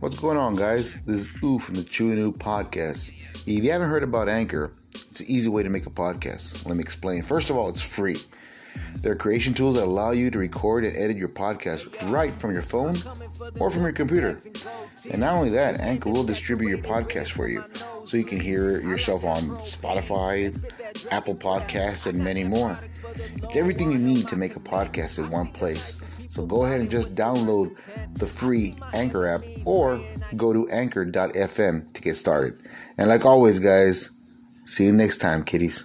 What's going on, guys? This is Ooh from the Chewy New Podcast. If you haven't heard about Anchor, it's an easy way to make a podcast. Let me explain. First of all, it's free. There are creation tools that allow you to record and edit your podcast right from your phone or from your computer. And not only that, Anchor will distribute your podcast for you so you can hear yourself on Spotify, Apple Podcasts, and many more. It's everything you need to make a podcast in one place. So go ahead and just download the free Anchor app or go to anchor.fm to get started. And like always, guys, see you next time, kiddies.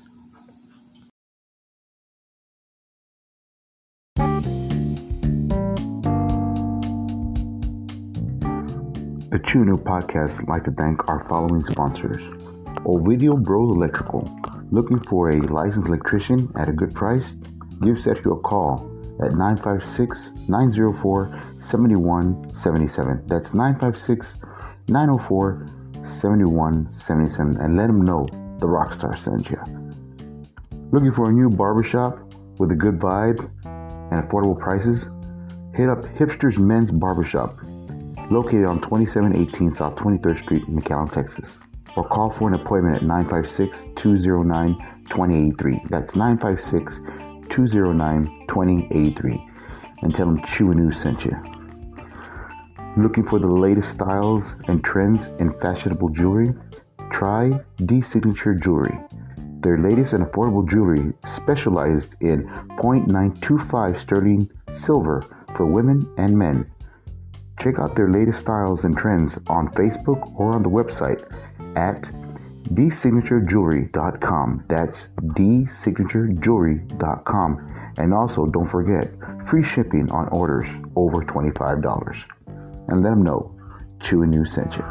The Chew New Podcast would like to thank our following sponsors. Ovidio Bros Electrical. Looking for a licensed electrician at a good price? Give Sergio a call at 956 904 7177. That's 956 904 7177 and let him know the Rockstar sent you. Looking for a new barbershop with a good vibe and affordable prices? Hit up Hipsters Men's Barbershop, located on 2718 South 23rd Street in McAllen, Texas. Or call for an appointment at 956 209 2083. That's 956 209 2083 and tell them Chew sent you. Looking for the latest styles and trends in fashionable jewelry? Try D Signature Jewelry. Their latest and affordable jewelry specialized in 0.925 sterling silver for women and men. Check out their latest styles and trends on Facebook or on the website at dsignatureJewelry.com. That's dsignatureJewelry.com. And also, don't forget, free shipping on orders over $25. And let them know Chew and New sent you.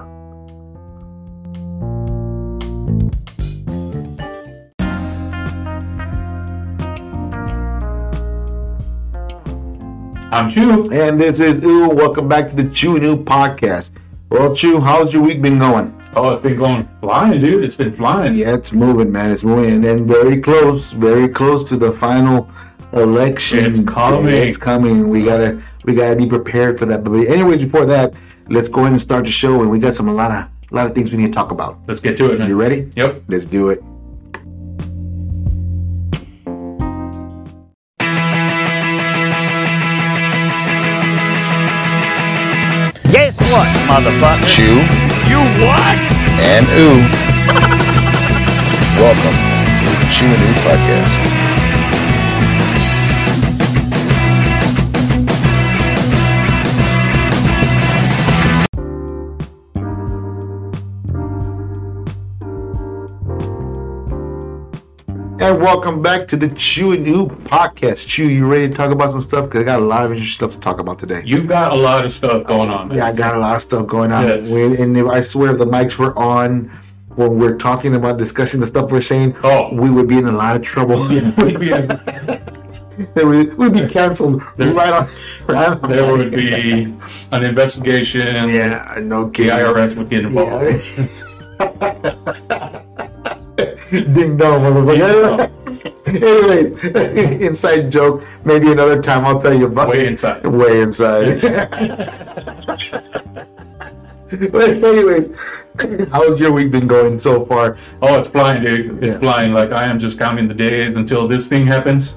I'm Chew. And this is Ooh. Welcome back to the Chew and New Podcast. Well, Chew, how's your week been going? Oh, it's been going flying, dude. It's been flying. Yeah, it's moving, man. It's moving, and then very close, very close to the final election. It's coming. It's coming. We gotta, we gotta be prepared for that. But anyways, before that, let's go ahead and start the show. And we got some a lot of, a lot of things we need to talk about. Let's get to it, man. You ready? Yep. Let's do it. Guess what, motherfucker? Chew You what? and Ooh. Welcome to the Chew and Ooh Podcast. And welcome back to the Chew and Podcast. Chew, you ready to talk about some stuff? Because I got a lot of interesting stuff to talk about today. You've got a lot of stuff going on, man. Yeah, I got a lot of stuff going on. Yes. And if- I swear, if the mics were on when we're talking about discussing the stuff we're saying, Oh. we would be in a lot of trouble. Yeah. There would- We'd be canceled right on. Right on there would be an investigation. Yeah, no kidding. The. IRS would get involved. Ding dong, motherfucker. Anyways, inside joke. Maybe another time I'll tell you about Way inside. Way inside. but anyways, how's your week been going so far? Oh, it's flying, dude. It's Yeah. flying. Like I am just counting the days until this thing happens,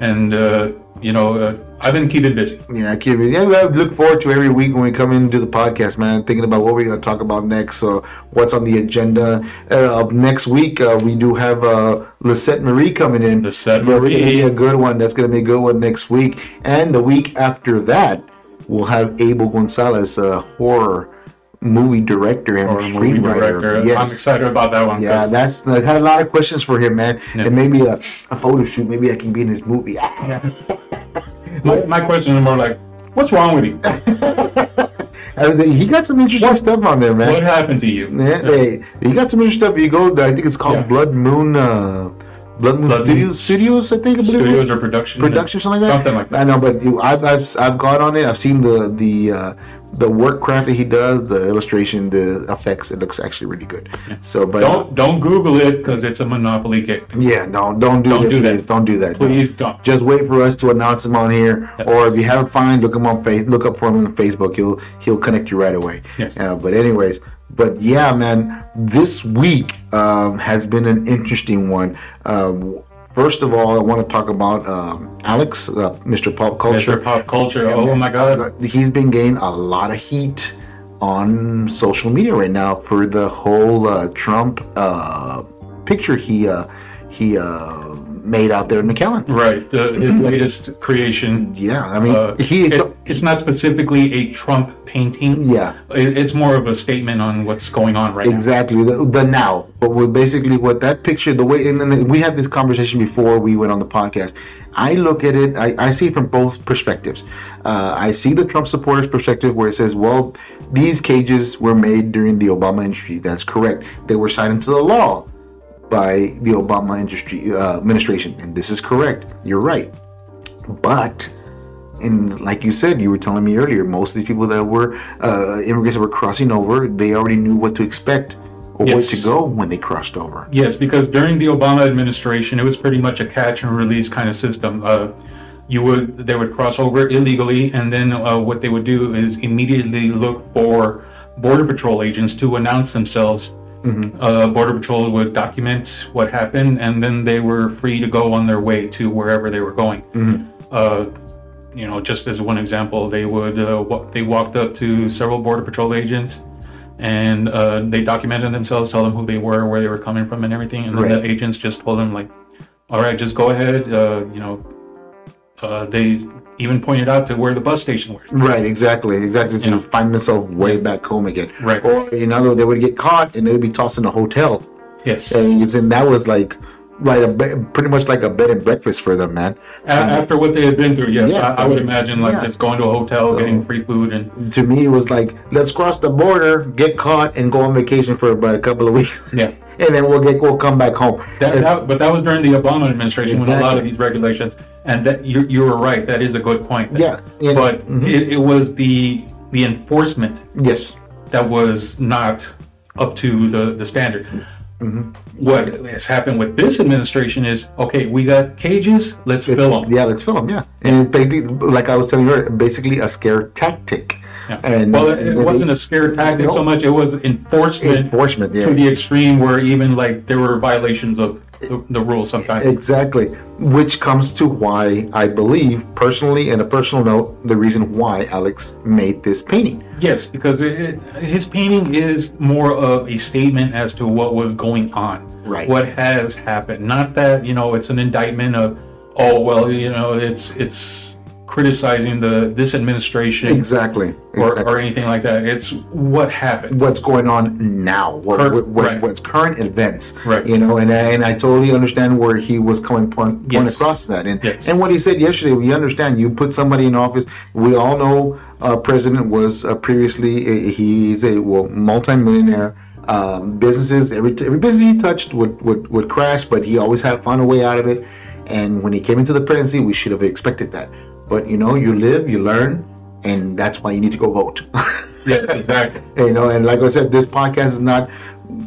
and uh, you know, uh, I've been keeping busy. Yeah, I keep it. Yeah, we look forward to every week when we come in and do the podcast, man. Thinking about what we're going to talk about next. So, what's on the agenda? Uh, up next week, uh, we do have uh, Lisette Marie coming in. Lisette That's going to be Marie. a good one. That's going to be a good one next week. And the week after that, we'll have Abel Gonzalez, a horror movie director and Or screenwriter. director. I'm excited about that one. Yeah, that's I had a lot of questions for him, man. Yeah. And maybe a, a photo shoot. Maybe I can be in his movie. my, my question is more like, what's wrong with you? He got some interesting stuff on there, man. What happened to you? Yeah, hey, you got some interesting stuff. You go, I think it's called Yeah. Blood Moon, uh, Blood Moon Blood Studios, Studios, I think. I Studios or production? production, something like that. Something like that. I know, but you, I've, I've, I've gone on it. I've seen the the uh, the work craft that he does, the illustration, the effects, it looks actually really good. So, but Don't don't Google it because it's a monopoly game. yeah, no, don't do Don't that. do that. Don't do that. no. Please don't. Just wait for us to announce him on here, or if you haven't find, look him on face, look up for him on Facebook. He'll he'll connect you right away. Yes. Uh, but anyways, but yeah, man, this week um, has been an interesting one. Um, first of all, I want to talk about um, Alex, uh, Mr. Pop Culture. Mr. Pop Culture. Oh my God. He's been getting a lot of heat on social media right now for the whole uh, Trump uh, picture he uh, he uh, made out there in McAllen. Right. The, his latest creation. Yeah, I mean, Uh, he. it- it's not specifically a Trump painting. yeah, It, it's more of a statement on what's going on right now. exactly. The, the now, but what basically what that picture, the way, and then we had this conversation before we went on the podcast. I look at it, I, I see it from both perspectives. Uh, I see the Trump supporters' perspective where it says, well, these cages were made during the Obama entry. That's correct. They were signed into the law by the Obama industry uh, administration, and this is correct. You're right. But and like you said, you were telling me earlier, most of these people that were uh, immigrants that were crossing over, they already knew what to expect or where to go when they crossed over. Yes, because during the Obama administration, it was pretty much a catch and release kind of system. Uh, you would they would cross over illegally, and then uh, what they would do is immediately look for border patrol agents to announce themselves. Uh, border patrol would document what happened, and then they were free to go on their way to wherever they were going. Uh, you know, just as one example, they would uh, wa- they walked up to several border patrol agents, and uh, they documented themselves, tell them who they were, where they were coming from, and everything. And then Right. the agents just told them like, "All right, just go ahead." Uh, you know, uh, they even pointed out to where the bus station was. Right, exactly, exactly. So Yeah. you find themselves way back home again. Right. Or you know, they would get caught and they would be tossed in a hotel. Yes. And, it's, and that was like, right, a pretty much like a bed and breakfast for them, man. A- after what they had been through, yes, Yes, I, I would imagine like yeah. just going to a hotel, So- getting free food, and To me, it was like, let's cross the border, get caught, and go on vacation for about a couple of weeks. yeah. and then we'll get we'll come back home. That, that, but that was during the Obama administration with a lot of these regulations, and that you you were right. That is a good point. Yeah, yeah. but Mhm. it, it was the the enforcement yes. that was not up to the the standard. Mm-hmm. What has happened with this administration is okay. We got cages. Let's fill them. Yeah, let's fill them. Yeah, and they like I was telling you, basically a scare tactic. And well, it, it wasn't a scare tactic so much. It was enforcement enforcement. Yeah, to the extreme where even like there were violations of the, the rules sometimes. Exactly. Which comes to why I believe, personally, and a personal note, the reason why Alex made this painting. Yes, because it, it, his painting is more of a statement as to what was going on, Right. What has happened. Not that you know it's an indictment of, oh well, you know it's it's criticizing the this administration Exactly. or, exactly. or anything like that. It's what happened. what's going on now, what, Cur- what, what- right. what's current events, Right. You know, and and I totally understand where he was coming point, point Yes. across that, and Yes. and what he said yesterday. We understand you put somebody in office. We all know uh, President was uh, previously a, he's a well multimillionaire. Um, businesses every every business he touched would, would would crash, but he always had found a way out of it. And when he came into the presidency, we should have expected that. But you know, you live, you learn, and that's why you need to go vote. Yes, exactly. you know and like i said this podcast is not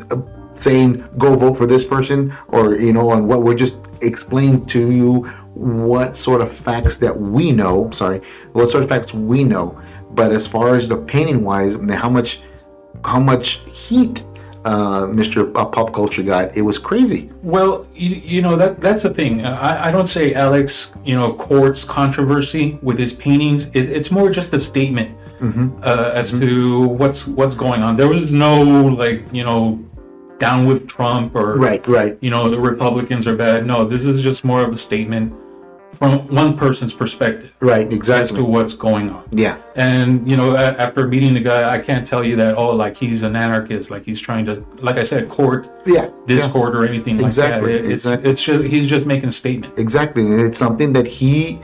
uh, saying go vote for this person or you know on what we're just explaining to you what sort of facts that we know sorry what sort of facts we know but as far as the painting wise how much how much heat uh, mr uh, pop culture got it was crazy Well, you, you know that that's the thing. I, I don't say Alex, you know, courts controversy with his paintings. It, it's more just a statement uh, as to what's what's going on. There was no like, you know, down with Trump or right right you know the Republicans are bad. No, this is just more of a statement from one person's perspective right exactly. as to what's going on. yeah And you know, after meeting the guy, I can't tell you that oh, like he's an anarchist, like he's trying to, like I said, court yeah this yeah. or anything Exactly, like that. It- It's exactly. it's just he's just making a statement. Exactly. And it's something that he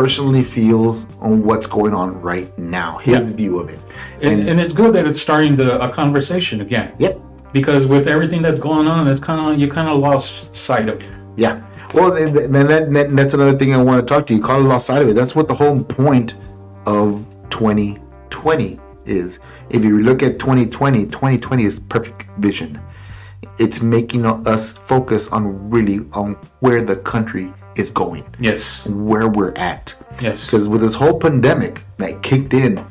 personally feels on what's going on right now, his Yeah. view of it. And, and it's good that it's starting the, a conversation again. Yep. Because with everything that's going on, it's kind of you kind of lost sight of it. Yeah. Well, and then that, that, that's another thing I want to talk to you. Call it lost sight of it. That's what the whole point of 2020 is if you look at 2020, 2020 is perfect vision. It's making us focus on really on where the country is going, Yes. where we're at. Yes. Because with this whole pandemic that kicked in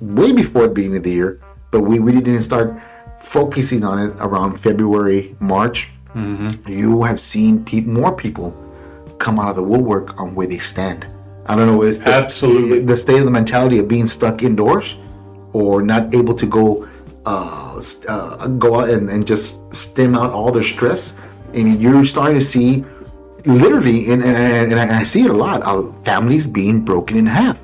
way before the beginning of the year, but we really didn't start focusing on it around February, March. You have seen pe- more people come out of the woodwork on where they stand. I don't know, is the, Absolutely. the state of the mentality of being stuck indoors or not able to go uh, uh, go out and, and just stem out all their stress. And you're starting to see literally, and, and, and I see it a lot, of families being broken in half.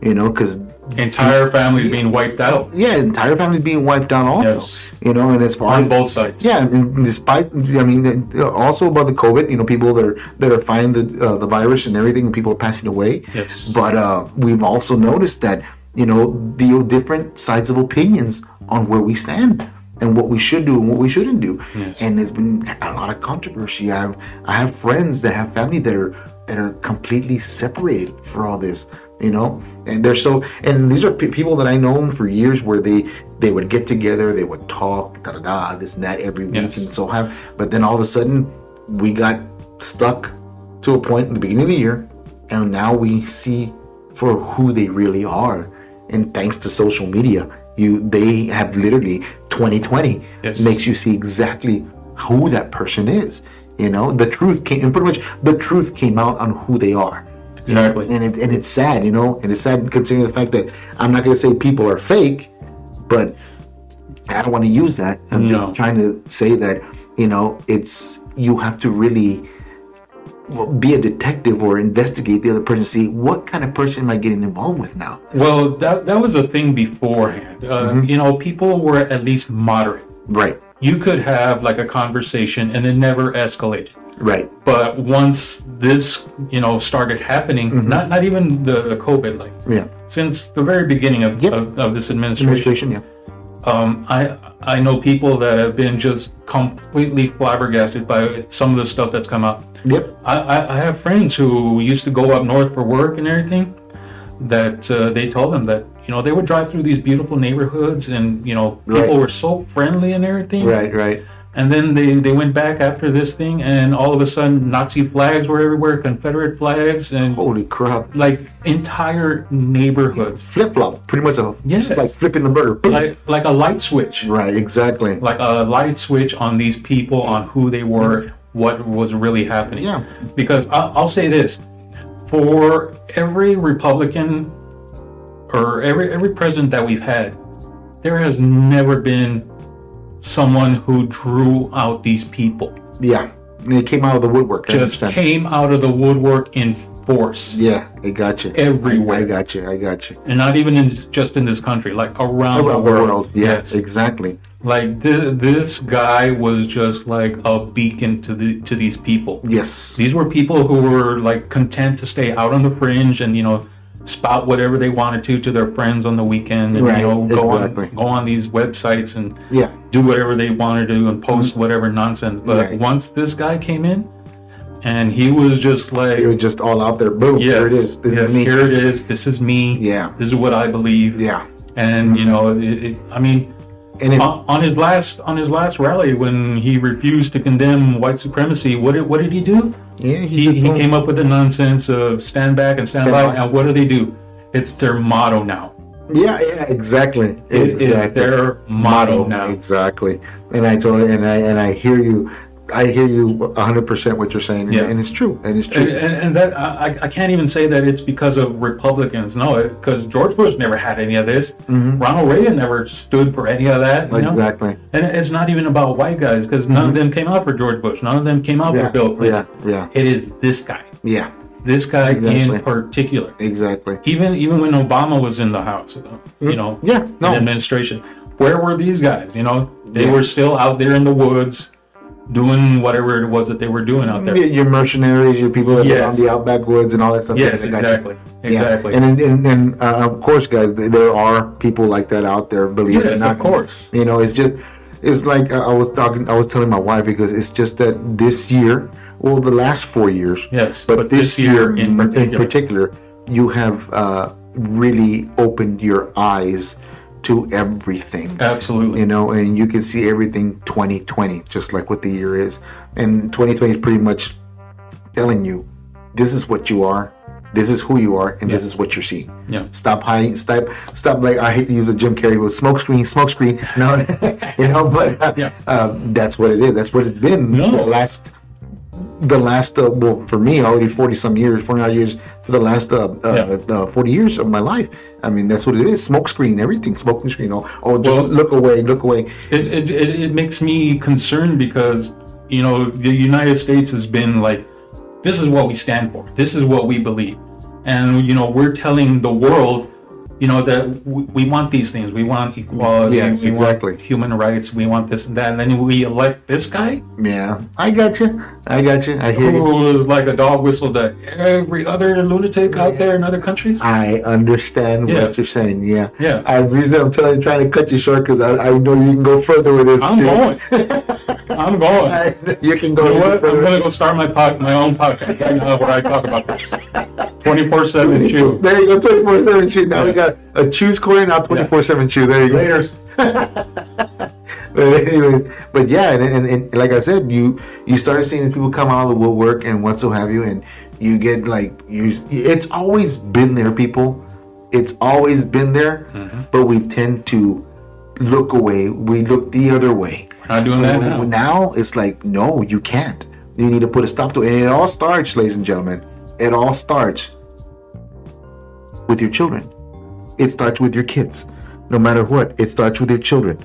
You know, because Entire families being wiped out yeah, entire families being wiped out also. Yes. You know, and as far on both sides. yeah, and despite I mean, also about the COVID, you know, people that are that are fighting the uh, the virus and everything, and people are passing away. Yes. But uh, we've also noticed that you know the different sides of opinions on where we stand and what we should do and what we shouldn't do. Yes. And there's been a lot of controversy. I have I have friends that have family that are that are completely separated for all this. You know, and they're so, and these are pe- people that I known for years, where they they would get together, they would talk, da da da, this and that every week, Yes. and so have. But then all of a sudden, we got stuck to a point in the beginning of the year, and now we see for who they really are. And thanks to social media, you they have literally 2020 Yes. makes you see exactly who that person is. You know, the truth came, and pretty much the truth came out on who they are. Exactly. and it, and it's sad, you know, and it's sad considering the fact that I'm not going to say people are fake, but I don't want to use that. I'm No. just trying to say that you know it's you have to really be a detective or investigate the other person, see what kind of person am I getting involved with now. Well, that that was a thing beforehand. Uh, Mm-hmm. You know, people were at least moderate. Right, You could have like a conversation and it never escalated. right, But once this, you know, started happening, Mm-hmm. not not even the, the COVID, like yeah. Since the very beginning of, Yep. of, of this administration, Administration, yeah, um, I I know people that have been just completely flabbergasted by some of the stuff that's come out. yep, I, I, I have friends who used to go up north for work and everything. That uh, they told them that you know they would drive through these beautiful neighborhoods and you know people Right. were so friendly and everything. right, right. And then they, they went back after this thing, and all of a sudden Nazi flags were everywhere, Confederate flags, and Holy crap! like entire neighborhoods, Flip flop, pretty much a Yes. just like flipping the burger. Like like a light switch, right, exactly. like a light switch on these people on who they were, what was really happening. Yeah. Because I'll, I'll say this: for every Republican or every every president that we've had, there has never been someone who drew out these people. Yeah, it came out of the woodwork. I Just understand. came out of the woodwork in force, Yeah, I got you. Everywhere. I got you. I got you. and not even in just in this country, like around, Around the world. Yeah, Yes. exactly. Like th- this guy was just like a beacon to the to these people. Yes. These were people who were like content to stay out on the fringe and you know spout whatever they wanted to to their friends on the weekend and Right, you know go exactly. on go on these websites and Yeah. do whatever they wanted to and post whatever nonsense. But Right. once this guy came in and he was just like It was just all out there. Boom. Yes, There it is. This yes, is me. Here it is. This is me. Yeah. This is what I believe. Yeah. And you know, it, it, I mean, And on, on his last on his last rally when he refused to condemn white supremacy, what did what did he do? Yeah, he, He, came up with the nonsense of stand back and stand by. And what do they do? It's their motto now. Yeah, yeah, exactly. It is their motto now. Exactly. And I told and I and I hear you. I hear you 100% what you're saying. and- Yeah. And it's true. And it's true. and, and that I, I can't even say that it's because of Republicans. No, because George Bush never had any of this. Ronald Reagan never stood for any of that. You know? Mm-hmm. exactly. And it's not even about white guys because none of them came out for George Bush. None of them came out Yeah. for Bill Clinton. Yeah. Yeah. It is this guy. Yeah. This guy Exactly. in particular. Exactly. Even even when Obama was in the House, uh, you know, Yeah. in No. administration, where were these guys? You know, they Yeah. were still out there in the woods, doing whatever it was that they were doing out there. Your, mercenaries, your people that Yes. live on the outback woods and all that stuff. Yes, exactly, Yeah. exactly. And and, and uh, of course, guys, there are people like that out there. Believe it Yes, or not, of course. You know, it's just it's like uh, I was talking. I was telling my wife because it's just that this year, well, the last four years, Yes, but, but this, this year, year in particular. particular, you have uh, really opened your eyes to everything. Absolutely. You know, and you can see everything 2020, just like what the year is. And 2020 is pretty much telling you this is what you are, this is who you are, and this is what you're seeing. Yeah. Stop hiding. Stop. Stop. Like I hate to use a Jim Carrey with smoke screen, smoke screen. No, you know, but uh, Yeah. um, that's what it is. That's what it's been No. the last. The last, uh, well, for me, already forty some years, forty odd years, for the last uh, uh, uh, forty years of my life. I mean, that's what it is. Smoke screen, everything, smoke screen. Oh, oh Well- look away, look away. It, it, it makes me concerned because, you know, the United States has been like, this is what we stand for, this is what we believe. And, you know, we're telling the world, you know, that we, we want these things. We want equality. Yes, we exactly. want human rights. We want this and that. And then we elect this guy Yeah, I got you. I got you. I hear you. who is like a dog whistle to every other lunatic out there in other countries. I understand Yeah. what you're saying. Yeah. Yeah. I the reason I'm telling, trying to cut you short because I, I know you can go further with this. I'm too. going. I'm going. I- you can go You know what? I'm gonna go start my pod, my own podcast right now where I talk about this. Twenty four seven chew. There you go, 24 7 shoe. Now we got a choose corner, not 24 7 shoe. There you go. But anyways, but yeah, and, and, and like I said, you you start seeing these people come out of the woodwork and what so have you, and you get like you. It's always been there, people. It's always been there, mm-hmm. but we tend to look away. We look the other way. We're not doing that now. Now it's like, no, you can't. You need to put a stop to it. And it all starts, ladies and gentlemen. It all starts with your children. It starts with your kids. No matter what, it starts with your children.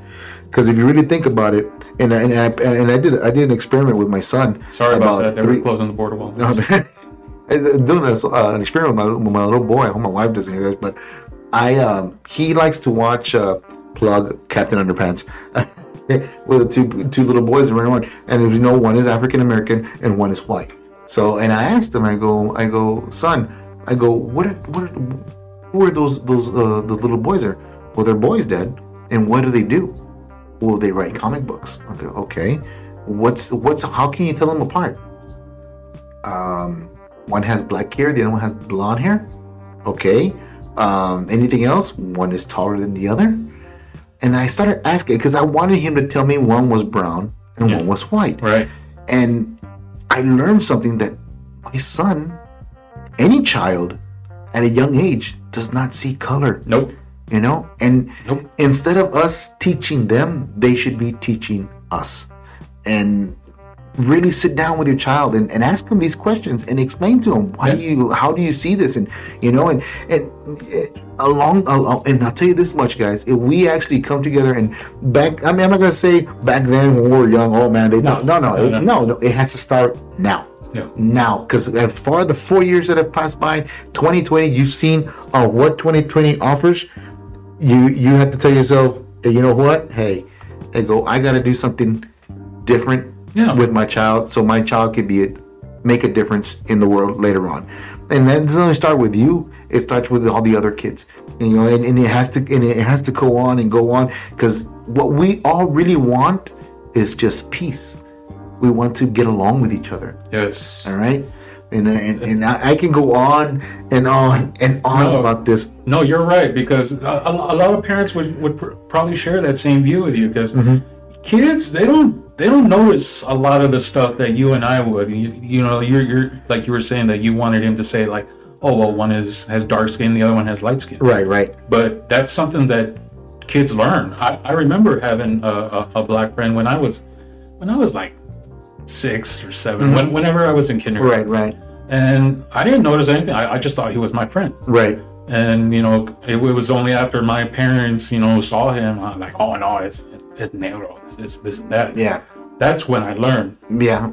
Because if you really think about it, and I- and I, and I did I did an experiment with my son. Sorry about, that. They three- were closing the border wall. I'm doing a, uh, an experiment with my, with my little boy. I hope my wife doesn't hear this, but I um, he likes to watch uh, plug Captain Underpants with the two two little boys running around, and as you know, one is African American and one is white. So, and I asked him, I go, I go, son, I go, what, are, what, are, who are those those uh, the little boys are? Well, they're boys, dead, and what do they do? Well, they write comic books. Go, okay. What's what's how can you tell them apart? Um, one has black hair, the other one has blonde hair. Okay. Um, anything else? One is taller than the other. And I started asking because I wanted him to tell me one was brown and Yeah. one was white. Right. And I learned something that my son, any child at a young age, does not see color. Nope. you know? And Nope. instead of us teaching them they should be teaching us. And really sit down with your child and, and ask them these questions and explain to them why do you how do you see this? And you know and and eh, along along and i'll tell you this much guys. If we actually come together and back i mean i'm not to say back then when we were young oh man they no. no no No, no, no. no, it has to start now Yeah. now because as far the four years that have passed by 2020 you've seen uh, what 2020 offers. You you have to tell yourself hey, you know what? Hey I go i got to do something different Yeah. with my child so my child can be a, make a difference in the world later on. And that doesn't only start with you it starts with all the other kids. You know and, and it has to and it has to go on and go on because what we all really want is just peace we want to get along with each other Yes. all right and and, and I, I can go on and on and on No. about this No, you're right because a, a a lot of parents would, would pr- probably share that same view with you because Mm-hmm. kids they don't they don't notice a lot of the stuff that you and I would. You, you know, you're you're like you were saying that you wanted him to say like, oh well, one is has dark skin, the other one has light skin. right right But that's something that kids learn. I, I remember having a, a, a black friend when I was when I was like six or 7 when, whenever I was in kindergarten. Mm-hmm. right right And I didn't notice anything. I, I just thought he was my friend. right And you know, it, it was only after my parents, you know, saw him, I'm like, oh no, it's it's negro, it's, it's this and that. yeah That's when I learned. yeah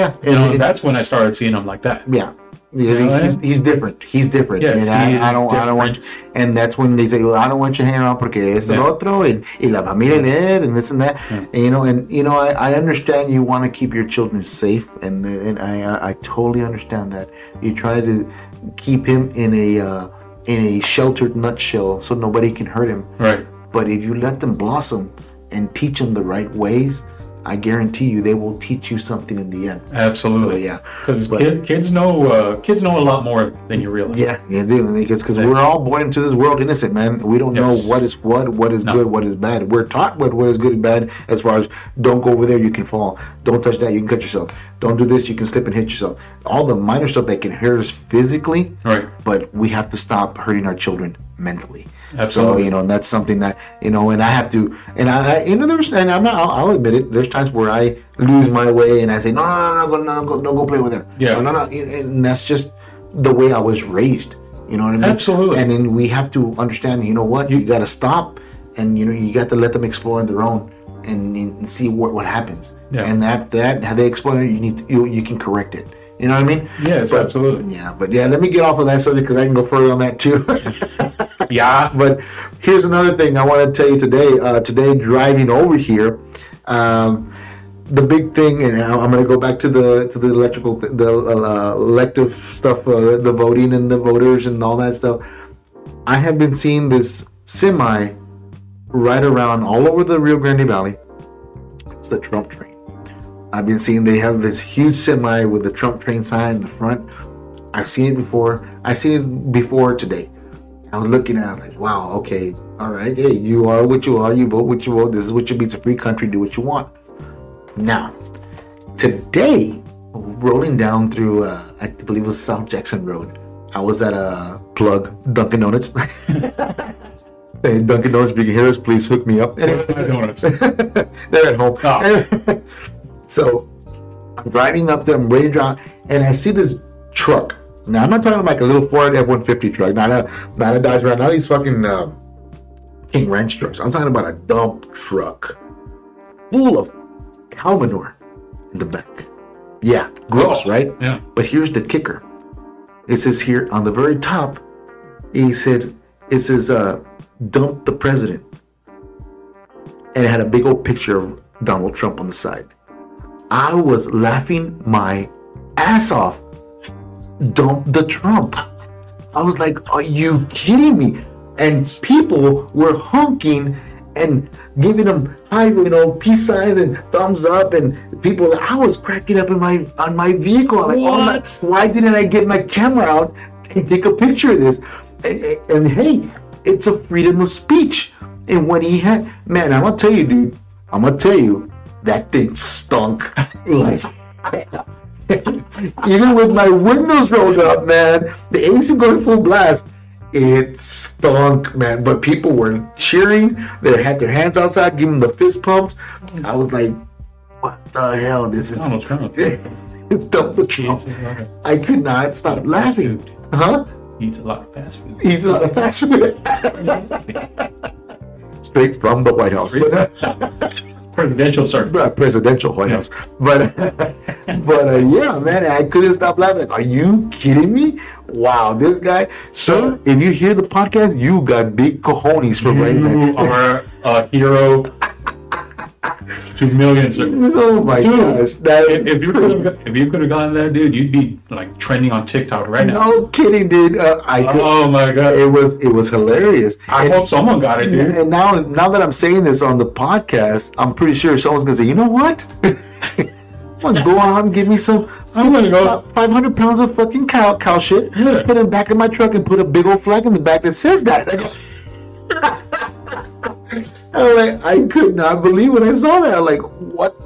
yeah You know, And- that's when I started seeing him like that. yeah Yeah, he's, he's different. He's different. Yeah, and I, I don't I don't want different. and that's when they say, well, I don't want you hanging around porque es el Yeah. otro y, y la familia de él and this and that. Yeah. And, you know, and you know, I, I understand you want to keep your children safe and and I, I I totally understand that. You try to keep him in a uh, in a sheltered nutshell so nobody can hurt him. Right. But if you let them blossom and teach them the right ways, I guarantee you they will teach you something in the end. Absolutely. So, yeah. Because kid, kids know uh, kids know a lot more than you realize. Yeah, yeah, dude. Because because we're all born into this world innocent, man. We don't know what is what, what is No. good, what is bad. We're taught what what is good and bad. As far as don't go over there, you can fall. Don't touch that, you can cut yourself. Don't do this, you can slip and hit yourself. All the minor stuff that can hurt us physically, Right. but we have to stop hurting our children mentally. Absolutely. So you know, and that's something that you know, and I have to, and I, I you know, there's, and I'm not, I'll, I'll admit it. There's times where I lose my way, and I say, no, no, no, no, no, no, go, no, go play with her. Yeah. no, no, no, and and that's just the way I was raised. You know what I mean? Absolutely. And then we have to understand, you know what, you, got to stop, and you know, you got to let them explore on their own, and, and see what what happens. Yeah. And that that how they explain it, you need to, you you can correct it. You know what I mean? Yes, But- absolutely. Yeah, but yeah, let me get off of that subject because I can go further on that too. Yeah. but here's another thing I want to tell you today. Uh, today, driving over here, um, the big thing, and I'm going to go back to the to the electrical, the uh, elective stuff, uh, the voting and the voters and all that stuff. I have been seeing this semi right around all over the Rio Grande Valley. It's the Trump train. I've been seeing they have this huge semi with the Trump train sign in the front. I've seen it before. I've seen it before today. I was looking at it like, wow, okay, all right, hey, you are what you are, you vote what you vote, this is what you be, it's a free country, do what you want. Now, today, rolling down through, uh, I believe it was South Jackson Road, I was at a plug, Dunkin' Donuts. hey, Dunkin' Donuts, if you can hear us, please hook me up. Donuts. They're at home. Oh. so I'm driving up there, I'm ready to drive, and I see this truck. Now I'm not talking like a little Ford F-150 truck, not a not a Dodge Ram, not these fucking uh, King Ranch trucks. I'm talking about a dump truck full of cow manure in the back. Yeah, gross, Oh, right? Yeah. But here's the kicker. It says here on the very top, he said, it says, uh, dump the president. And it had a big old picture of Donald Trump on the side. I was laughing my ass off. Dump the Trump. I was like, are you kidding me? And people were honking and giving them high, you know, peace signs and thumbs up, and people. I was cracking up in my on my vehicle. Like, oh my, What? why didn't I get my camera out and take a picture of this? And, and, and hey, it's a freedom of speech. And when he had, man, I'm gonna tell you, dude, I'm gonna tell you, that thing stunk. like, even with my windows rolled up, man, the AC going full blast, it stunk, man. But people were cheering. They had their hands outside, giving the fist pumps. I was like, what the hell? This is Donald Trump. dump the Trump. eats a lot of- I could not stop laughing. Huh? He eats a lot of fast food. Eats a lot of fast food. Straight from the White House. Presidential circuit. uh, presidential White Yeah. House. But but uh, yeah, man, I couldn't stop laughing. Like, are you kidding me? Wow, this guy, sir. If you hear the podcast, you got big cojones for writing You are a hero to millions. If, Oh my Dude, gosh, that if you could have, if you could have gotten that, dude, you'd be like trending on TikTok right now. no kidding, dude. Uh, I could, Oh my god! it was it was hilarious. I And- hope someone got it, dude. And now, now that I'm saying this on the podcast, I'm pretty sure someone's gonna say, "You know what? I'm gonna go out and give me some. I'm gonna go. 500 pounds of fucking cow cow shit. Yeah. Put it back in my truck and put a big old flag in the back that says that." I go- I'm like, I could not believe when I saw that. I'm like, what?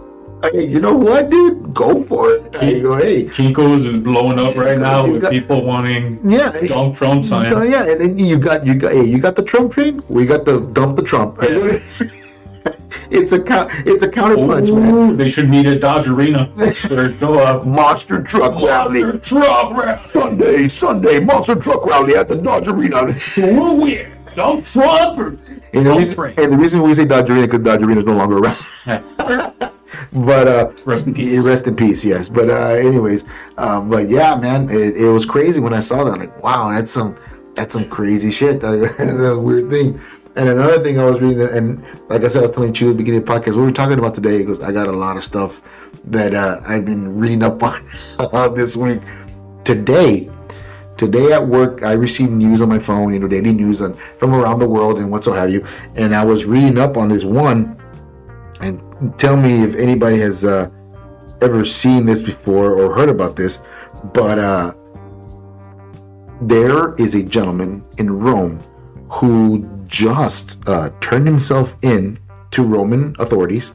Hey, you know what, dude? Go for it. I go, hey, Kinko's is blowing up right now with got- people wanting yeah. Donald Trump So sign. yeah, and then you got you got hey, you got the Trump train. We got the dump the Trump. Yeah. it's a. It's a counterpunch, man. They should meet at Dodge Arena. Show up. Monster truck rally. Monster truck rally. Sunday, Sunday, monster truck rally at the Dodge Arena. Who win? Donald Trump or And the, reason, and the reason we say Dodge Arena because Dodge Arena is no longer around. but uh, Rest in peace. Rest in peace, yes. But uh, anyways, um, but yeah, man, it, it was crazy when I saw that. Like, wow, that's some that's some crazy shit. that's a weird thing. And another thing I was reading, and like I said, I was telling you at the beginning of the podcast, what we were talking about today, because I got a lot of stuff that uh, I've been reading up on this week. Today, today at work, I received news on my phone, you know, daily news on, from around the world and what so have you. And I was reading up on this one and tell me if anybody has uh, ever seen this before or heard about this, but uh, there is a gentleman in Rome who just uh, turned himself in to Roman authorities,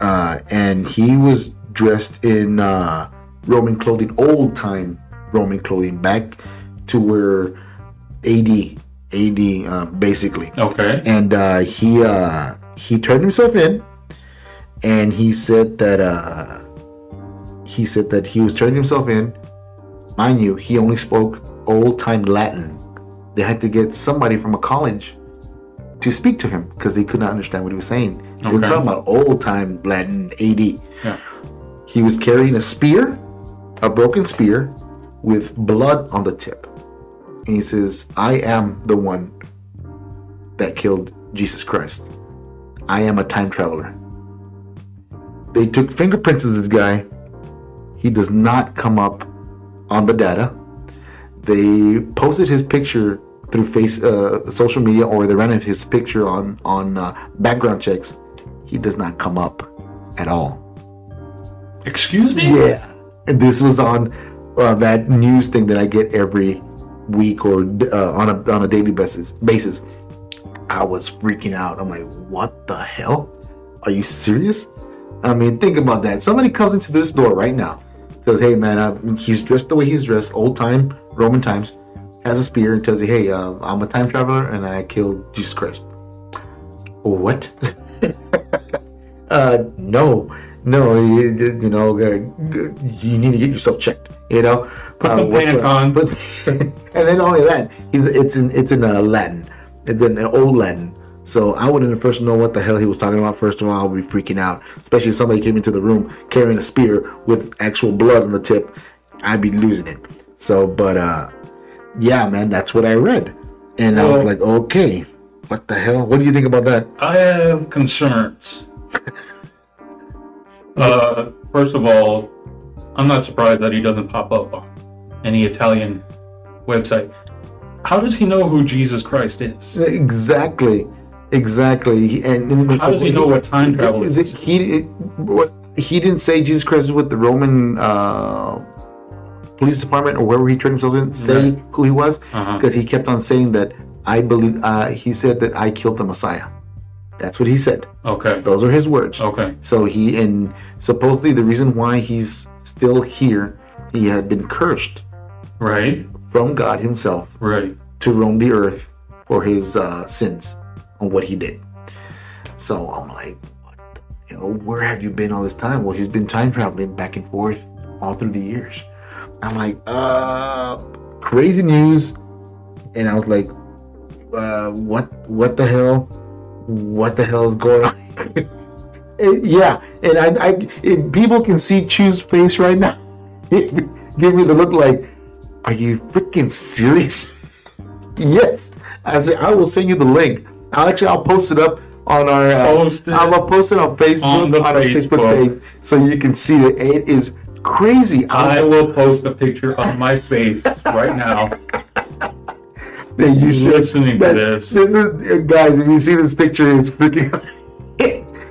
uh, and he was dressed in uh, Roman clothing, old time Roman clothing, back to where AD, AD, uh, basically Okay. and uh, he uh, he turned himself in, and he said that uh, he said that he was turning himself in. Mind you, he only spoke old time Latin. They had to get somebody from a college to speak to him because they could not understand what he was saying. They were talking about old time Latin AD. Yeah. He was carrying a spear, a broken spear, with blood on the tip. And he says, I am the one that killed Jesus Christ. I am a time traveler. They took fingerprints of this guy. He does not come up on the data. They posted his picture through face uh, social media, or they ran his picture on on uh, background checks. He does not come up at all. Excuse me? Yeah, and this was on uh, that news thing that I get every week or uh, on a on a daily basis. Basis. I was freaking out. I'm like, what the hell? Are you serious? I mean, think about that. Somebody comes into this door right now, says, "Hey, man, uh, he's dressed the way he's dressed, old time Roman times." Has a spear and tells you, "Hey, uh, I'm a time traveler and I killed Jesus Christ." What? uh, no, no, you, you know, uh, you need to get yourself checked. You know, Put Uh, some what's pants on. but- and then only that, he's it's in it's in uh, Latin, it's in uh, old Latin. So I wouldn't first know what the hell he was talking about. First of all, I would be freaking out, especially if somebody came into the room carrying a spear with actual blood on the tip. I'd be losing it. So, but uh, yeah, man, that's what I read, and I was like, okay, what the hell? What do you think about that? I have concerns. uh, first of all, I'm not surprised that he doesn't pop up on any Italian website. How does he know who Jesus Christ is? Exactly, exactly. He- And, and How does he know what time travel Is it, he what he didn't say Jesus Christ is with the Roman uh, police department or wherever he turned himself in. Say Right. who he was Uh-huh. because he kept on saying that I believe. Uh, he said that I killed the Messiah. That's what he said. Okay. Those are his words. Okay. So he and supposedly the reason why he's still here, he had been cursed Right. from God Himself Right. to roam the earth for his uh, sins on what he did. So I'm like, what the, you know, where have you been all this time? Well, he's been time traveling back and forth all through the years. I'm like, uh, crazy news. And I was like, uh, what, what the hell? What the hell is going on? And, yeah, and I, I and people can see Chew's face right now. Give me the look like, are you freaking serious? yes. I say I will send you the link. I'll actually I'll post it up on our. Uh, Post it I'm gonna post it on Facebook on the our Facebook. page, so you can see it. It is crazy. I will post a picture of my face right now. that you should listening to that- this. is- guys, if you see this picture, it's freaking.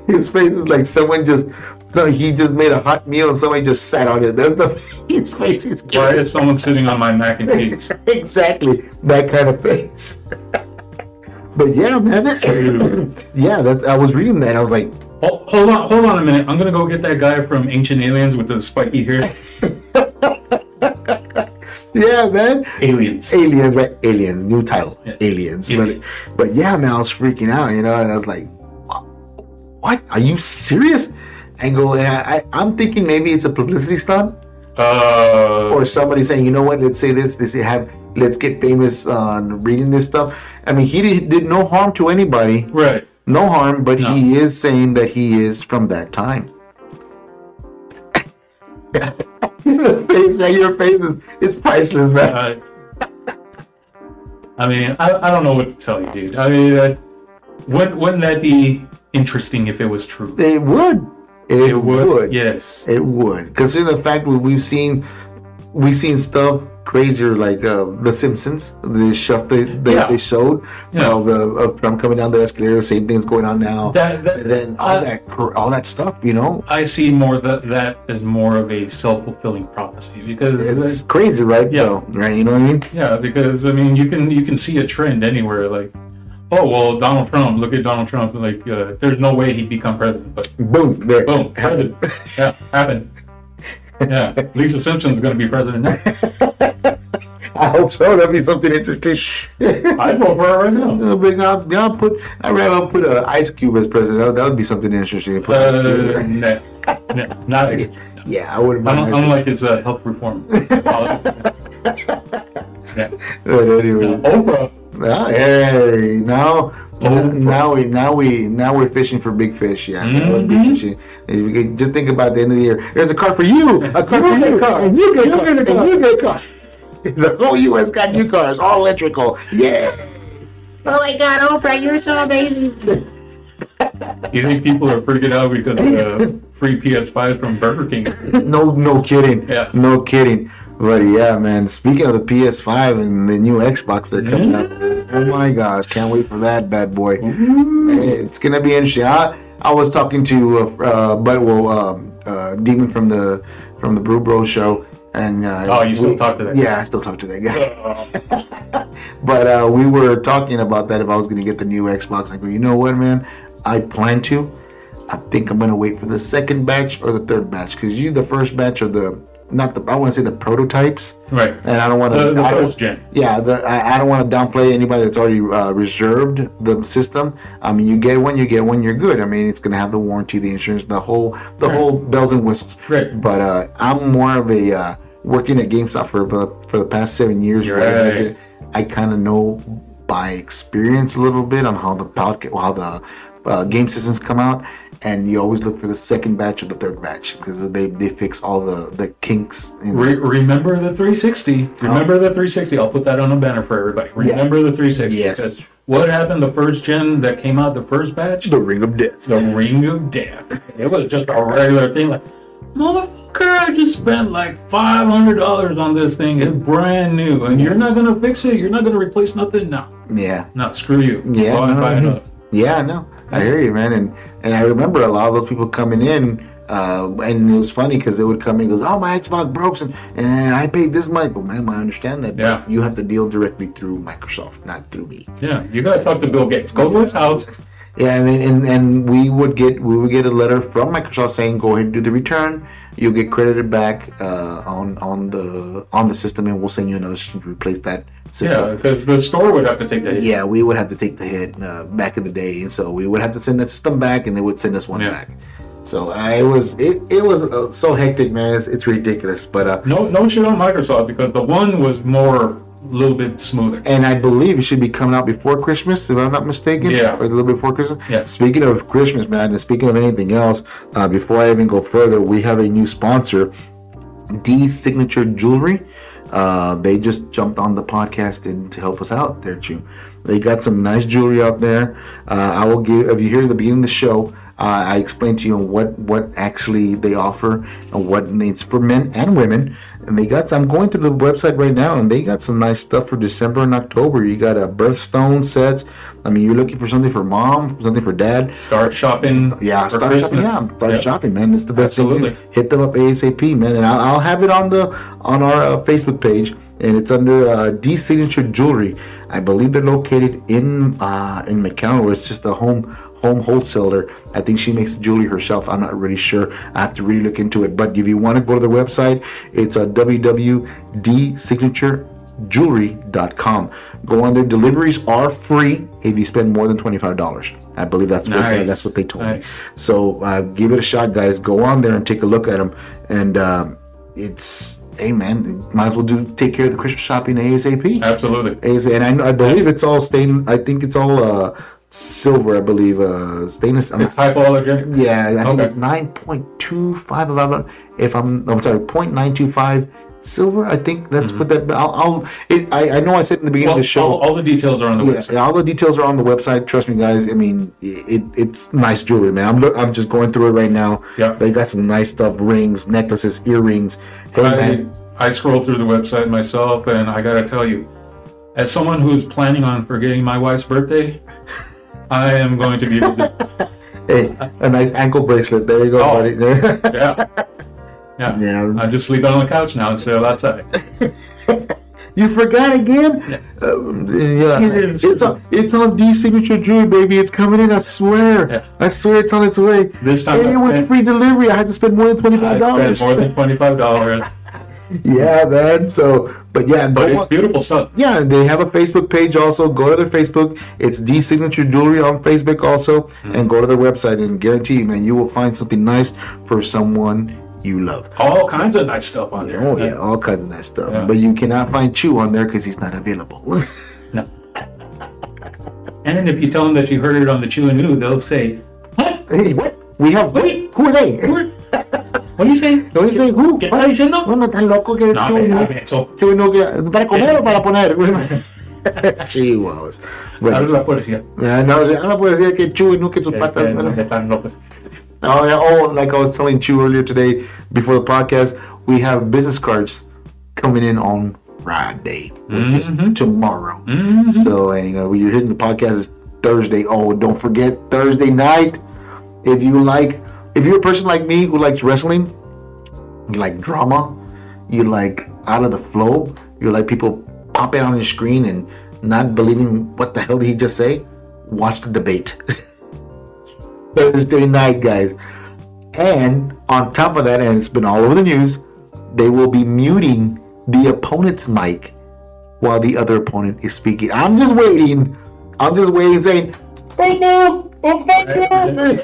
his face is like someone just. No, he just made a hot meal and somebody just sat on it. That's the his face is Why is someone sitting on my mac and cheese? exactly that kind of face. but yeah, man. yeah, that's. I was reading that. I was like, Hold, hold on, hold on a minute. I'm gonna go get that guy from Ancient Aliens with the spiky hair. yeah, man. Aliens. Aliens, right? Aliens, new title, Yeah. Aliens. Aliens. But, but yeah, man, I was freaking out, you know, and I was like, "What? Are you serious?" And go, and I, I, I'm thinking maybe it's a publicity stunt, Uh, or somebody saying, "You know what? Let's say this. Let's say have. Let's get famous on reading this stuff." I mean, he did, did no harm to anybody, right. no harm, but No. he is saying that he is from that time. your face, man, your face is, is priceless, man. Uh, I mean, I, I don't know what to tell you, dude. I mean, uh, wouldn't wouldn't that be interesting if it was true? It would. It, It would. would. Yes. It would. Consider the fact that we've seen we've seen stuff crazier, like uh, The Simpsons, the stuff they they, Yeah. they showed Yeah. of the of Trump coming down the escalator. Same thing's going on now. That, that, and then all uh, that all that stuff, you know, I see more that that as more of a self fulfilling prophecy because it's crazy, right? Yeah. So, right, you know what I mean? yeah, because I mean you can you can see a trend anywhere like. Oh well, Donald Trump. Look at Donald Trump. Like, uh, there's no way he'd become president, but Boom, there. boom, president. Yeah, happened. Yeah, Lisa Simpson's going to be president next. I hope so. That'd be something interesting. I'd vote for her right now. I'll bring up, yeah, I'll put. I'd rather put an Ice Cube as president. That would be something interesting. to Put Uh, no, no, not. yeah, I wouldn't I mind. don't, I don't like his uh, health reform. yeah. But anyway, Oprah. Ah, hey, now, Oh. now we, now we, now we're fishing for big fish. Yeah, now we're big Mhm. fishing. And you can Just think about the end of the year. There's a car for you, a car You for you, car. and you get a You car, get a and car. you get a car. The whole U.S. got new cars, all electrical. Yeah. Oh my god, Oprah, you're so amazing. You think people are freaking out because of the free PS5s from Burger King? no, no kidding. Yeah. No kidding. But yeah, man. Speaking of the PS5 and the new Xbox, they're coming out. Oh my gosh, can't wait for that bad boy. It's gonna be interesting. I, I was talking to uh, uh but well um, uh, Demon from the from the Brew Bro show, and uh, Oh, you still talk to that Yeah, I still talk to that guy. but uh, we were talking about that if I was gonna get the new Xbox. I go, you know what, man? I plan to. I think I'm gonna wait for the second batch or the third batch because you the first batch of the not the I want to say the prototypes, Right. and I don't want to. the first gen. Yeah, the, I, I don't want to downplay anybody that's already uh, reserved the system. I mean, you get one, you get one, you're good. I mean, it's gonna have the warranty, the insurance, the whole, the Right. whole bells and whistles. Right. But uh, I'm more of a uh, working at GameStop for the for the past seven years. Right. I, kind of know by experience a little bit on how the how the uh, game systems come out, and you always look for the second batch or the third batch because they they fix all the the kinks. In Re- remember the 360. Remember the 360. I'll put that on a banner for everybody. Remember the 360. Yes. What happened the first gen that came out, the first batch? the Ring of Death. The Ring of Death. It was just a regular thing. Like, motherfucker, I just spent like $500 on this thing. It's brand new. And you're not going to fix it? You're not going to replace nothing? No. Yeah. No, screw you. Yeah, Go and no, buy no. Yeah, no, I hear you, man, and and I remember a lot of those people coming in, uh, and it was funny because they would come in and go, "Oh, my Xbox broke, and, and I paid this much." Well, man, I understand that. Yeah. you have to deal directly through Microsoft, not through me. Yeah, you got to talk to Bill Gates. Go to his house. Yeah, I mean, and and we would get we would get a letter from Microsoft saying, "Go ahead and do the return. You'll get credited back uh, on on the on the system, and we'll send you another system to replace that system." Yeah, because the store would have to take the hit. yeah, we would have to take the hit uh, back in the day, and so we would have to send that system back, and they would send us one Yeah. back. So I was it, it was uh, so hectic, man. It's, it's ridiculous, but uh, No, no shit on Microsoft because the one was more, a little bit smoother. and I believe it should be coming out before Christmas, if I'm not mistaken. Yeah. or a little bit before Christmas. Yeah. Speaking of Christmas, man, and speaking of anything else, uh, before I even go further, we have a new sponsor, D Signature Jewelry. Uh, they just jumped on the podcast and to help us out there, Chew. They got some nice jewelry out there. Uh, I will give, if you hear the beginning of the show, uh, I explained to you what what actually they offer and what needs for men and women. And they got. I'm going through the website right now, and they got some nice stuff for December and October. You got a birthstone sets. I mean, you're looking for something for mom, something for dad. Start shopping. Yeah, start shopping. Yeah, start shopping, man. It's the best thing. Absolutely. Hit them up ASAP, man, and I'll, I'll have it on the on our uh, Facebook page, and it's under uh, D Signature Jewelry. I believe they're located in uh, in McAllen, where it's just a home home wholesaler. I think she makes jewelry herself. I'm not really sure. I have to really look into it. But if you want to go to the website, it's uh, www.dsignaturejewelry.com. Go on there. Deliveries are free if you spend more than $25. I believe that's what that's what they told Nice. me. So uh, give it a shot, guys. Go on there and take a look at them. And um, it's hey man, might as well do take care of the Christmas shopping ASAP. Absolutely. ASAP. And I, I believe it's all stain. I think it's all uh, silver. I believe uh, stainless. I'm- It's hypoallergenic. yeah, I think Okay. it's nine point two five. If I'm, I'm, I'm sorry, point nine two five silver. I think that's what that. I'll. I'll it, I, I know I said in the beginning Mm-hmm. Well, of the show. all, all the details are on the Yeah, website. yeah, all the details are on the website. Trust me, guys. I mean, it, it's nice jewelry, man. I'm look, I'm just going through it right now. Yeah. They got some nice stuff: rings, necklaces, earrings. Hey, I, man. I scrolled through the website myself, and I gotta tell you, as someone who's planning on forgetting my wife's birthday, I am going to be. Hey, a nice ankle bracelet. There you go, Oh. buddy. yeah, yeah. yeah. I'm just sleeping on the couch now instead of outside. You forgot again? Yeah. Um, yeah. It's on. It's on D signature jewelry, baby. It's coming in. I swear. Yeah. I swear it's on its way. This time And it was free delivery. I had to spend more than twenty I five spent more than twenty five dollars, yeah, man. So, but yeah, but it's on- beautiful stuff. yeah, they have a Facebook page also. Go to their Facebook. It's D Signature Jewelry on Facebook also, Mm-hmm. and go to their website and guarantee man, you will find something nice for someone you love. All kinds of nice stuff on there. Oh yeah, all kinds of nice stuff. Yeah. But you cannot find Chew on there because he's not available. No. And if you tell them that you heard it on the Chew and Ew, they'll say, "What? hey, what? We have Wait. Who are they? What? What are you saying? Don't you say who? ¿Qué estás diciendo? No, no tan loco que No, Chew me- no. me- so- Chew no para comer o para poner. Chihuahuas. Habla Bueno, la policía. ya, no, no puedo decir que Chew y no que tus Que- patas. que- bueno. que están locos. Oh, yeah. Oh, like I was telling you earlier today before the podcast, we have business cards coming in on Friday, which is Mhm. tomorrow. Mhm. So, and uh, when you're hitting the podcast is Thursday. Oh, don't forget Thursday night. If you like, if you're a person like me who likes wrestling, you like drama, you like out of the flow, you like people popping on your screen and not believing what the hell did he just say, watch the debate. Thursday night, guys. And on top of that, and it's been all over the news, they will be muting the opponent's mic while the other opponent is speaking. I'm just waiting. I'm just waiting, saying, "Fake news! It's fake news!"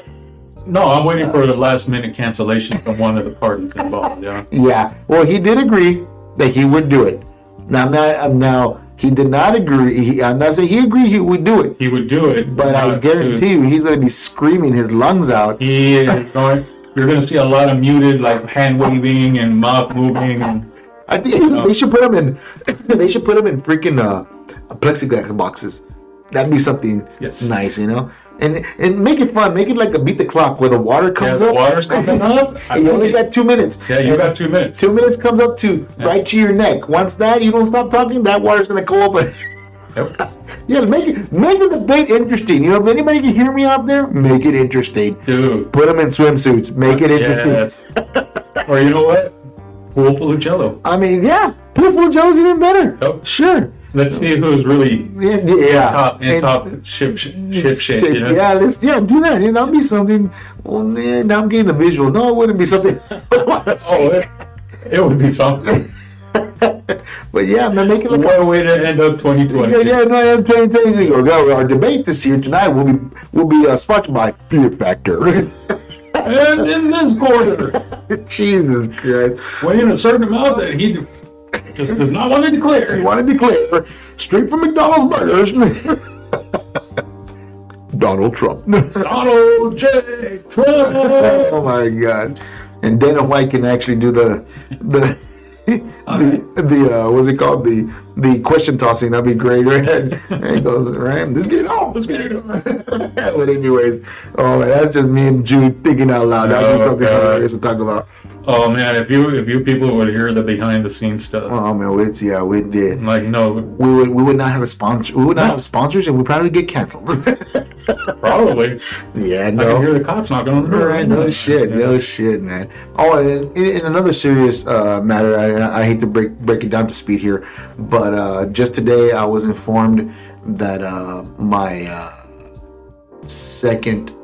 No, I'm waiting for the last minute cancellation from one of the parties involved. Yeah. Yeah. Well, he did agree that he would do it. Now, I'm not. I'm now. He did not agree. He, I'm not saying he agreed he would do it, He would do it, but I guarantee to- you, he's going to be screaming his lungs out. he is going. You're going to see a lot of muted, like hand waving and mouth moving, and I think they should put him in. They should put him in freaking uh, plexiglass boxes. That'd be something Yes. nice, you know. And and make it fun. Make it like a beat the clock where the water yeah, comes the up. water's coming up. I you only got two minutes. Yeah, you And got two minutes. Two minutes comes up to right to your neck. Once that you don't stop talking, that water's gonna go up. And Yep. yeah, make it make the debate interesting. You know, if anybody can hear me out there, make it interesting. Dude. Put them in swimsuits. Make it interesting. Yes. or you know what? Pool full of jello. I mean, yeah, pool full of Joe's even better. Yep. Sure. Let's see who's really Yeah, yeah. top in top ship ship shape. You know? Yeah, let's yeah do that. Yeah, that'd be something. Well, man, now I'm getting a visual. No, it wouldn't be something. Oh, it, it would be something. but yeah, man, make it look. What a way to end up 2020. Yeah, yeah, no, I'm telling you, telling you. Our debate this year tonight will be will be uh, sponsored by Fear Factor. And in this quarter, Jesus Christ! weighing a certain amount that he just does not want to declare. want to declare straight from McDonald's burgers. Donald Trump. Donald J. Trump. oh my God! And Dana White can actually do the the. The, the uh, what's it called the the question tossing that'd be great right and he goes right let's get on Let's get on. but anyways oh man that's just me and Jude thinking out loud be Oh, something hilarious to talk about Oh man, if you if you people would hear the behind the scenes stuff, oh man it's yeah we did like no, we would we would not have a sponsor we would not have sponsors and we'd probably get canceled probably. yeah no. I can hear the cops knocking on the door. Right, no shit, no shit, man. Oh, and in, in another serious uh, matter, I, I hate to break break it down to speed here, but uh, just today I was informed that uh, my uh, second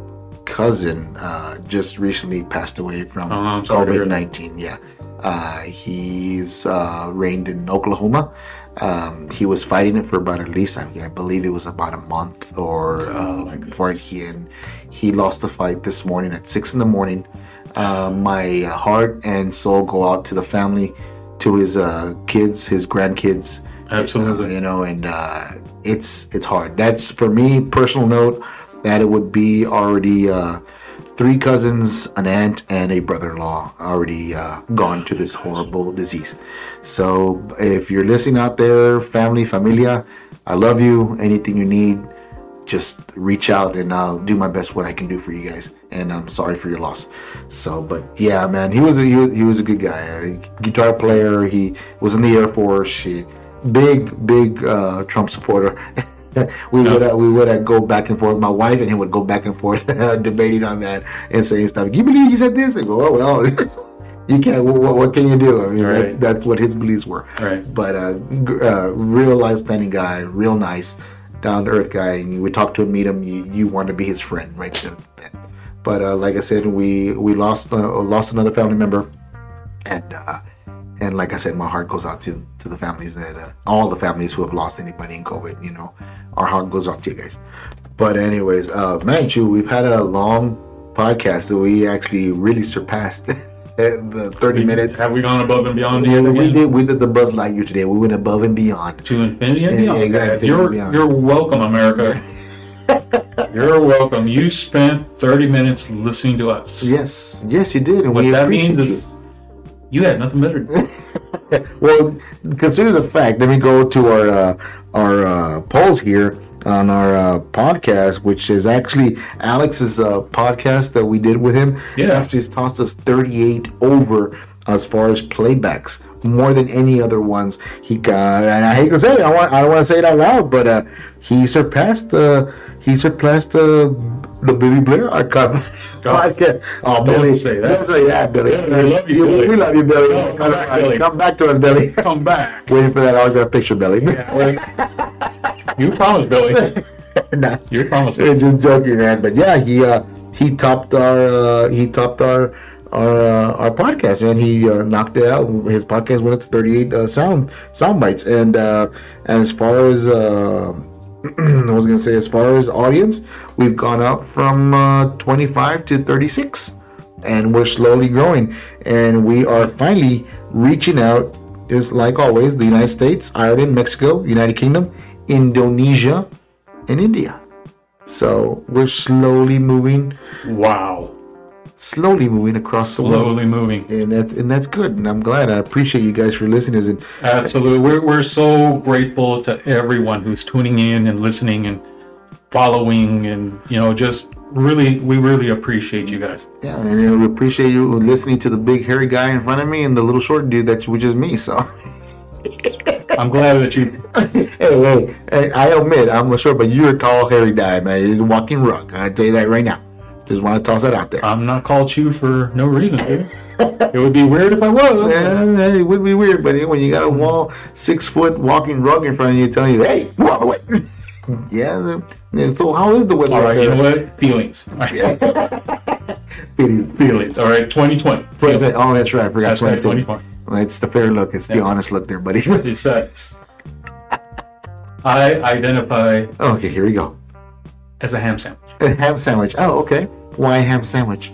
cousin uh, just recently passed away from Oh, I'm sorry to hear COVID that. nineteen. Yeah, uh, he's uh, reigned in Oklahoma. Um, he was fighting it for about at least, I, I believe it was about a month or Oh, uh, before he and he lost the fight this morning at six in the morning. Uh, my heart and soul go out to the family, to his uh, kids, his grandkids. Absolutely. you know, and uh, it's it's hard. That's for me. Personal note that it would be already uh, three cousins, an aunt, and a brother-in-law already uh, gone to this horrible disease. So if you're listening out there, family, familia, I love you. Anything you need, just reach out and I'll do my best what I can do for you guys. And I'm sorry for your loss. So, but yeah, man, he was a, he was, he was a good guy. A guitar player. He was in the Air Force. He, big big uh, Trump supporter. we would uh, we would uh, go back and forth. My wife and him would go back and forth debating on that and saying stuff. You believe he said this? I go, oh well. you can't. What, what, can you do? I mean, Right. that's, that's what his beliefs were. Right. But uh, uh, real life standing guy, real nice, down to earth guy. And you would talk to him, meet him. You, you want to be his friend right. But uh, like I said, we we lost uh, lost another family member, and uh, and like I said, my heart goes out to to the families that uh, all the families who have lost anybody in COVID. You know, our heart goes out to you guys. But anyways, uh, Chu, we've had a long podcast, so we actually really surpassed the thirty minutes. Have we gone above and beyond We, yet we did we did the Buzz Lightyear today. We went above and beyond. To infinity and Yeah, beyond. yeah, exactly, You're beyond. you're welcome, America. you're welcome. You spent 30 minutes listening to us. Yes, yes, you did, and What we that means you. is you had nothing better well, consider the fact. Let me go to our uh, our uh, polls here on our uh, podcast, which is actually Alex's uh, podcast that we did with him. Yeah. It actually has tossed us 38 over as far as playbacks, more than any other ones he got. And I hate to say it, I want I don't want to say it out loud, but uh, he surpassed uh, he surpassed uh, the Billy Blair i can't Oh, Don't Billy, say that. Don't say that, Billy. I love you, Billy. We love you, Billy. No, come back, Billy. Come back to us, Billy. Come back. Waiting for that autograph picture, Billy. Yeah. You promised, Billy. nah, You promised. I'm just joking, man. But yeah, he uh, he topped our uh, he topped our our uh, our podcast, man. He uh, knocked it out. His podcast went up to 38 uh, sound sound bites. And uh, as far as uh, I was gonna say, as far as audience, we've gone up from uh, 25 to 36, and we're slowly growing. And we are finally reaching out. Is like always the United States, Ireland, Mexico, United Kingdom, Indonesia, and India. So we're slowly moving, Wow. Slowly moving across the world, Slowly moving. and that's and that's good. And I'm glad. I appreciate you guys for listening. And Absolutely. We're, we're so grateful to everyone who's tuning in and listening and following and, you know, just really, we really appreciate you guys. yeah, and you know, we appreciate you listening to the big hairy guy in front of me and the little short dude that's which is me. So I'm glad that you, hey, hey, hey, I admit I'm a short, but you're a tall, hairy guy, man. You're a walking rug. I tell you that right now. Just want to toss that out there. I'm not called you for no reason, dude. It would be weird if I was. Yeah, it would be weird, but when you got a wall, six foot walking rug in front of you, telling you, "Hey, move out the way." yeah. So how is the weather? All right, you know what? Feelings. All right. Feelings. Feelings. All right, 2020. Feelings. Oh, that's right. I forgot That's right, 2020. 2020. It's the fair look. It's the honest look there, buddy. It says, I identify okay, here we go. as a ham sandwich. A ham sandwich. Oh, okay. Why ham sandwich?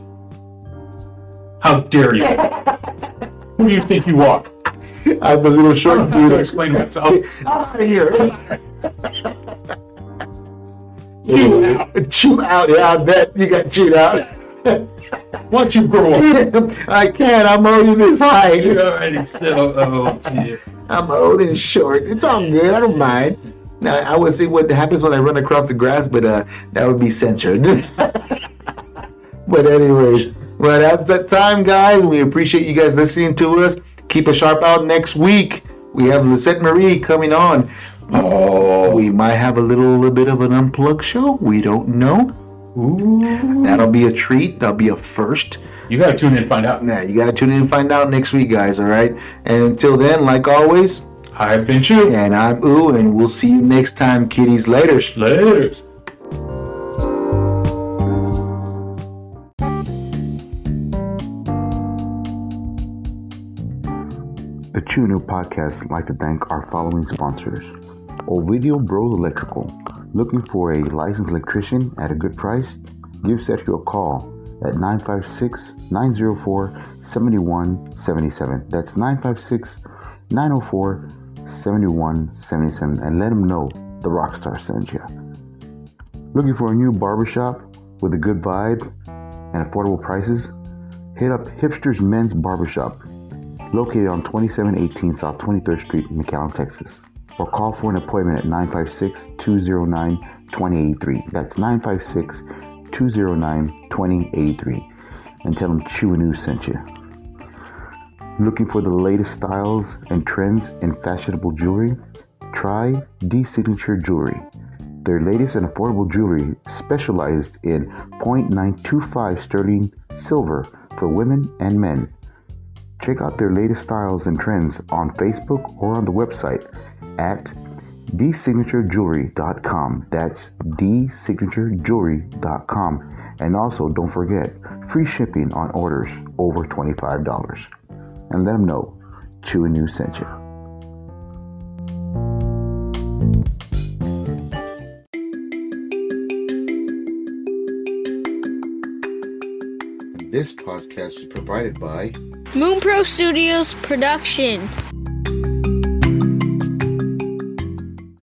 How dare you? Who do you think you are? I'm a little short dude. explain myself. Out of here. You out. Chew out. Yeah, I bet you got chewed out. Why don't you grow up? I can't. I'm only this height. You're already so old. dear. I'm old and short. It's all good. I don't mind. Now, I would see what happens when I run across the grass, but uh, that would be censored. but anyways, well, that's that time, guys. We appreciate you guys listening to us. Keep a sharp out next week. We have Lisette Marie coming on. Oh, we might have a little, little bit of an unplugged show. We don't know. Ooh. That'll be a treat. That'll be a first. You gotta tune in and find out. Now, you got to tune in and find out next week, guys. All right. And until then, like always, I've been Chew. and I'm Ooh, and we'll see you next time, kitties. Later. Later. The Chew New Podcast would like to thank our following sponsors. Ovidio Bros Electrical. Looking for a licensed electrician at a good price? Give Sergio a call at 956-904-7177. That's 956-904-7177 and let him know the Rockstar sent you. Looking for a new barbershop with a good vibe and affordable prices? Hit up Hipsters Men's Barbershop located on 2718 South 23rd Street, in McAllen, Texas. or call for an appointment at 956 209 2083. That's 956 209 2083. And tell them Chew Ooze sent you. Looking for the latest styles and trends in fashionable jewelry? Try D Signature Jewelry. Their latest and affordable jewelry specialized in 0.925 sterling silver for women and men. Check out their latest styles and trends on Facebook or on the website at dsignatureJewelry.com. That's dsignatureJewelry.com. And also, don't forget, free shipping on orders over $25. And let them know Chew and Ooze sent you. This podcast is provided by Moon Pro Studios production.